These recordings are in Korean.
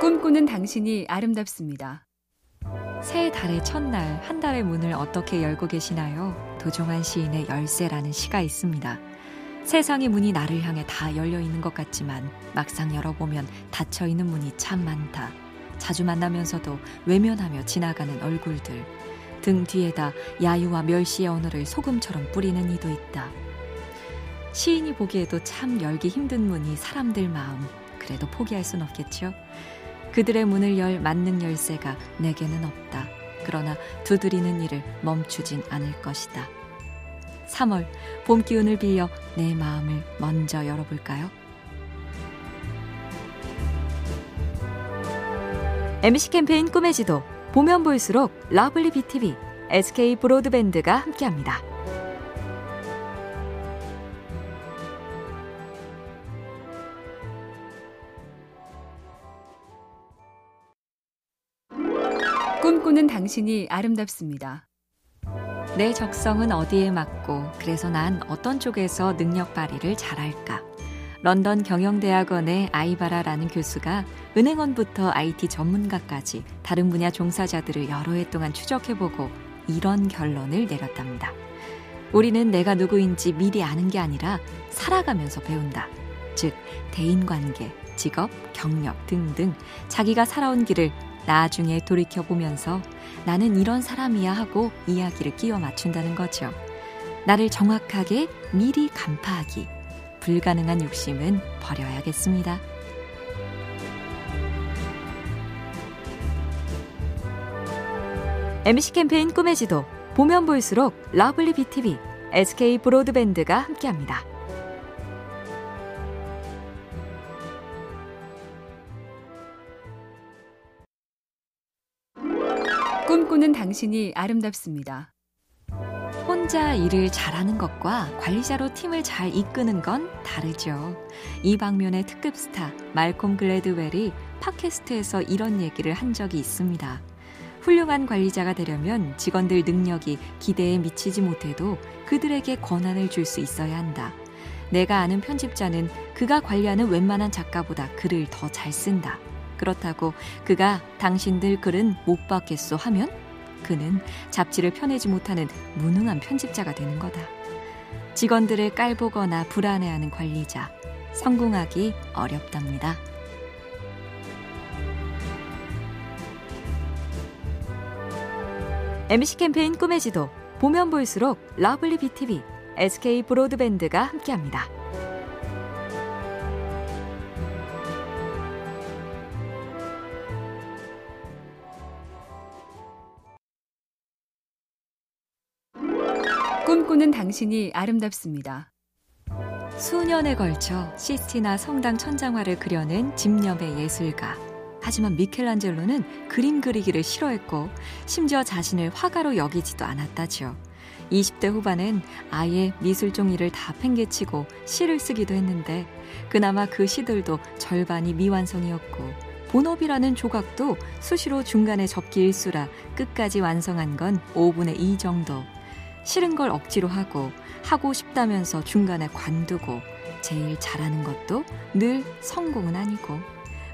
꿈꾸는 당신이 아름답습니다. 새 달의 첫날 한 달의 문을 어떻게 열고 계시나요? 도종환 시인의 열쇠라는 시가 있습니다. 세상의 문이 나를 향해 다 열려 있는 것 같지만 막상 열어보면 닫혀 있는 문이 참 많다. 자주 만나면서도 외면하며 지나가는 얼굴들. 등 뒤에다 야유와 멸시의 언어를 소금처럼 뿌리는 이도 있다. 시인이 보기에도 참 열기 힘든 문이 사람들 마음. 그래도 포기할 순 없겠죠. 그들의 문을 열 만능 열쇠가 내게는 없다. 그러나 두드리는 일을 멈추진 않을 것이다. 3월 봄 기운을 빌려 내 마음을 먼저 열어볼까요? MBC 캠페인 꿈의 지도 보면 볼수록 러블리 BTV, SK 브로드밴드가 함께합니다. 꿈꾸는 당신이 아름답습니다. 내 적성은 어디에 맞고 그래서 난 어떤 쪽에서 능력 발휘를 잘할까? 런던 경영대학원의 아이바라라는 교수가 은행원부터 IT 전문가까지 다른 분야 종사자들을 여러 해 동안 추적해보고 이런 결론을 내렸답니다. 우리는 내가 누구인지 미리 아는 게 아니라 살아가면서 배운다. 즉, 대인관계, 직업, 경력 등등 자기가 살아온 길을 나중에 돌이켜보면서 나는 이런 사람이야 하고 이야기를 끼워 맞춘다는 거죠. 나를 정확하게 미리 간파하기. 불가능한 욕심은 버려야겠습니다. MBC 캠페인 꿈의 지도 보면 볼수록 러블리 BTV, SK 브로드밴드가 함께합니다. 꿈꾸는 당신이 아름답습니다. 혼자 일을 잘하는 것과 관리자로 팀을 잘 이끄는 건 다르죠. 이 방면의 특급 스타 말콤 글래드웰이 팟캐스트에서 이런 얘기를 한 적이 있습니다. 훌륭한 관리자가 되려면 직원들 능력이 기대에 미치지 못해도 그들에게 권한을 줄 수 있어야 한다. 내가 아는 편집자는 그가 관리하는 웬만한 작가보다 글을 더 잘 쓴다. 그렇다고 그가 당신들 글은 못 받겠소 하면 그는 잡지를 펴내지 못하는 무능한 편집자가 되는 거다. 직원들을 깔보거나 불안해하는 관리자. 성공하기 어렵답니다. MBC 캠페인 꿈의 지도 보면 볼수록 러블리 BTV, SK 브로드밴드가 함께합니다. 꿈꾸는 당신이 아름답습니다. 수년에 걸쳐 시스티나 성당 천장화를 그려낸 집념의 예술가. 하지만 미켈란젤로는 그림 그리기를 싫어했고 심지어 자신을 화가로 여기지도 않았다지요. 20대 후반엔 아예 미술 종이를 다 팽개치고 시를 쓰기도 했는데 그나마 그 시들도 절반이 미완성이었고 본업이라는 조각도 수시로 중간에 접기 일수라 끝까지 완성한 건 5분의 2 정도. 싫은 걸 억지로 하고 하고 싶다면서 중간에 관두고 제일 잘하는 것도 늘 성공은 아니고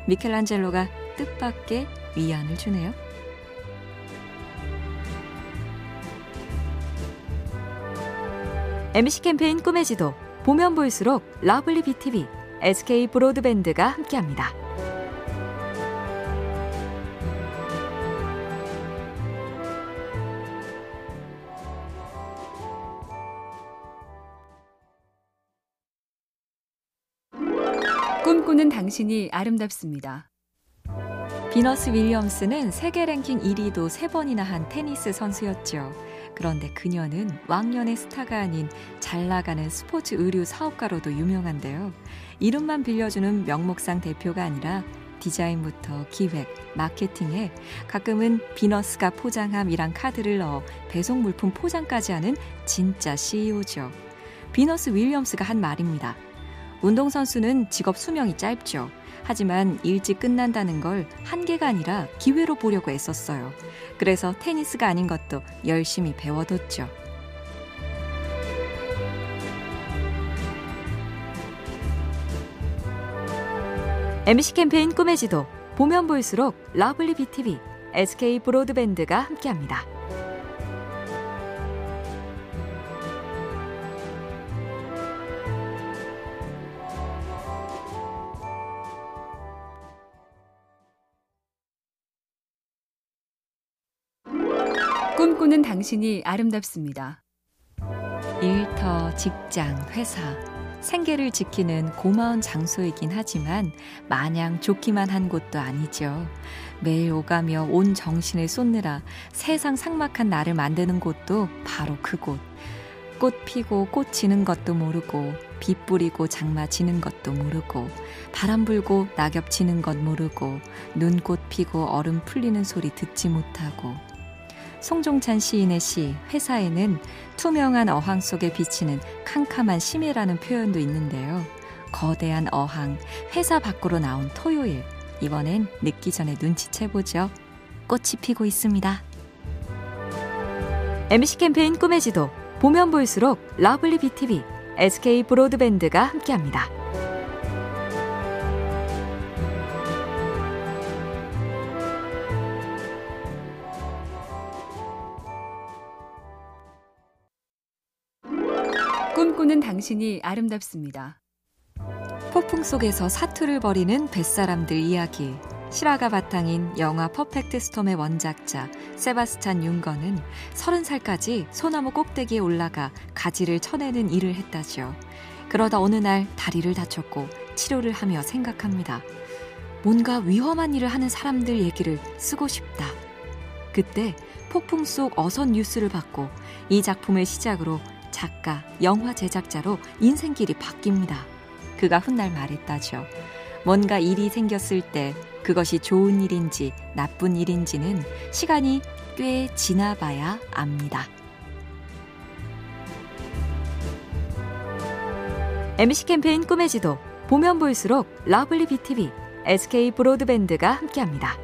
미켈란젤로가 뜻밖의 위안을 주네요. MBC 캠페인 꿈의 지도 보면 볼수록 러블리 BTV, SK 브로드밴드가 함께합니다. 꿈꾸는 당신이 아름답습니다. 비너스 윌리엄스는 세계 랭킹 1위도 3번이나 한 테니스 선수였죠. 그런데 그녀는 왕년의 스타가 아닌 잘 나가는 스포츠 의류 사업가로도 유명한데요. 이름만 빌려주는 명목상 대표가 아니라 디자인부터 기획, 마케팅에 가끔은 비너스가 포장함이란 카드를 넣어 배송 물품 포장까지 하는 진짜 CEO죠. 비너스 윌리엄스가 한 말입니다. 운동선수는 직업 수명이 짧죠. 하지만 일찍 끝난다는 걸 한계가 아니라 기회로 보려고 애썼어요. 그래서 테니스가 아닌 것도 열심히 배워뒀죠. MBC 캠페인 꿈의 지도 보면 볼수록 러블리 BTV, SK 브로드밴드가 함께합니다. 꿈꾸는 당신이 아름답습니다. 일터, 직장, 회사, 생계를 지키는 고마운 장소이긴 하지만 마냥 좋기만 한 곳도 아니죠. 매일 오가며 온 정신을 쏟느라 세상 삭막한 나를 만드는 곳도 바로 그곳. 꽃 피고 꽃 지는 것도 모르고 비 뿌리고 장마 지는 것도 모르고 바람 불고 낙엽 지는 것 모르고 눈꽃 피고 얼음 풀리는 소리 듣지 못하고 송종찬 시인의 시 회사에는 투명한 어항 속에 비치는 캄캄한 심해라는 표현도 있는데요. 거대한 어항, 회사 밖으로 나온 토요일. 이번엔 늦기 전에 눈치채보죠. 꽃이 피고 있습니다. MBC 캠페인 꿈의 지도. 보면 볼수록 러블리 BTV, SK 브로드밴드가 함께합니다. 꿈꾸는 당신이 아름답습니다. 폭풍 속에서 사투를 벌이는 뱃사람들 이야기. 실화가 바탕인 영화 퍼펙트 스톰의 원작자 세바스찬 윤거는 30살까지 소나무 꼭대기에 올라가 가지를 쳐내는 일을 했다죠. 그러다 어느 날 다리를 다쳤고 치료를 하며 생각합니다. 뭔가 위험한 일을 하는 사람들 얘기를 쓰고 싶다. 그때 폭풍 속 어선 뉴스를 받고 이 작품을 시작으로 작가, 영화 제작자로 인생길이 바뀝니다. 그가 훗날 말했다죠. 뭔가 일이 생겼을 때 그것이 좋은 일인지 나쁜 일인지는 시간이 꽤 지나봐야 압니다. MBC 캠페인 꿈의 지도 보면 볼수록 러블리 BTV, SK 브로드밴드가 함께합니다.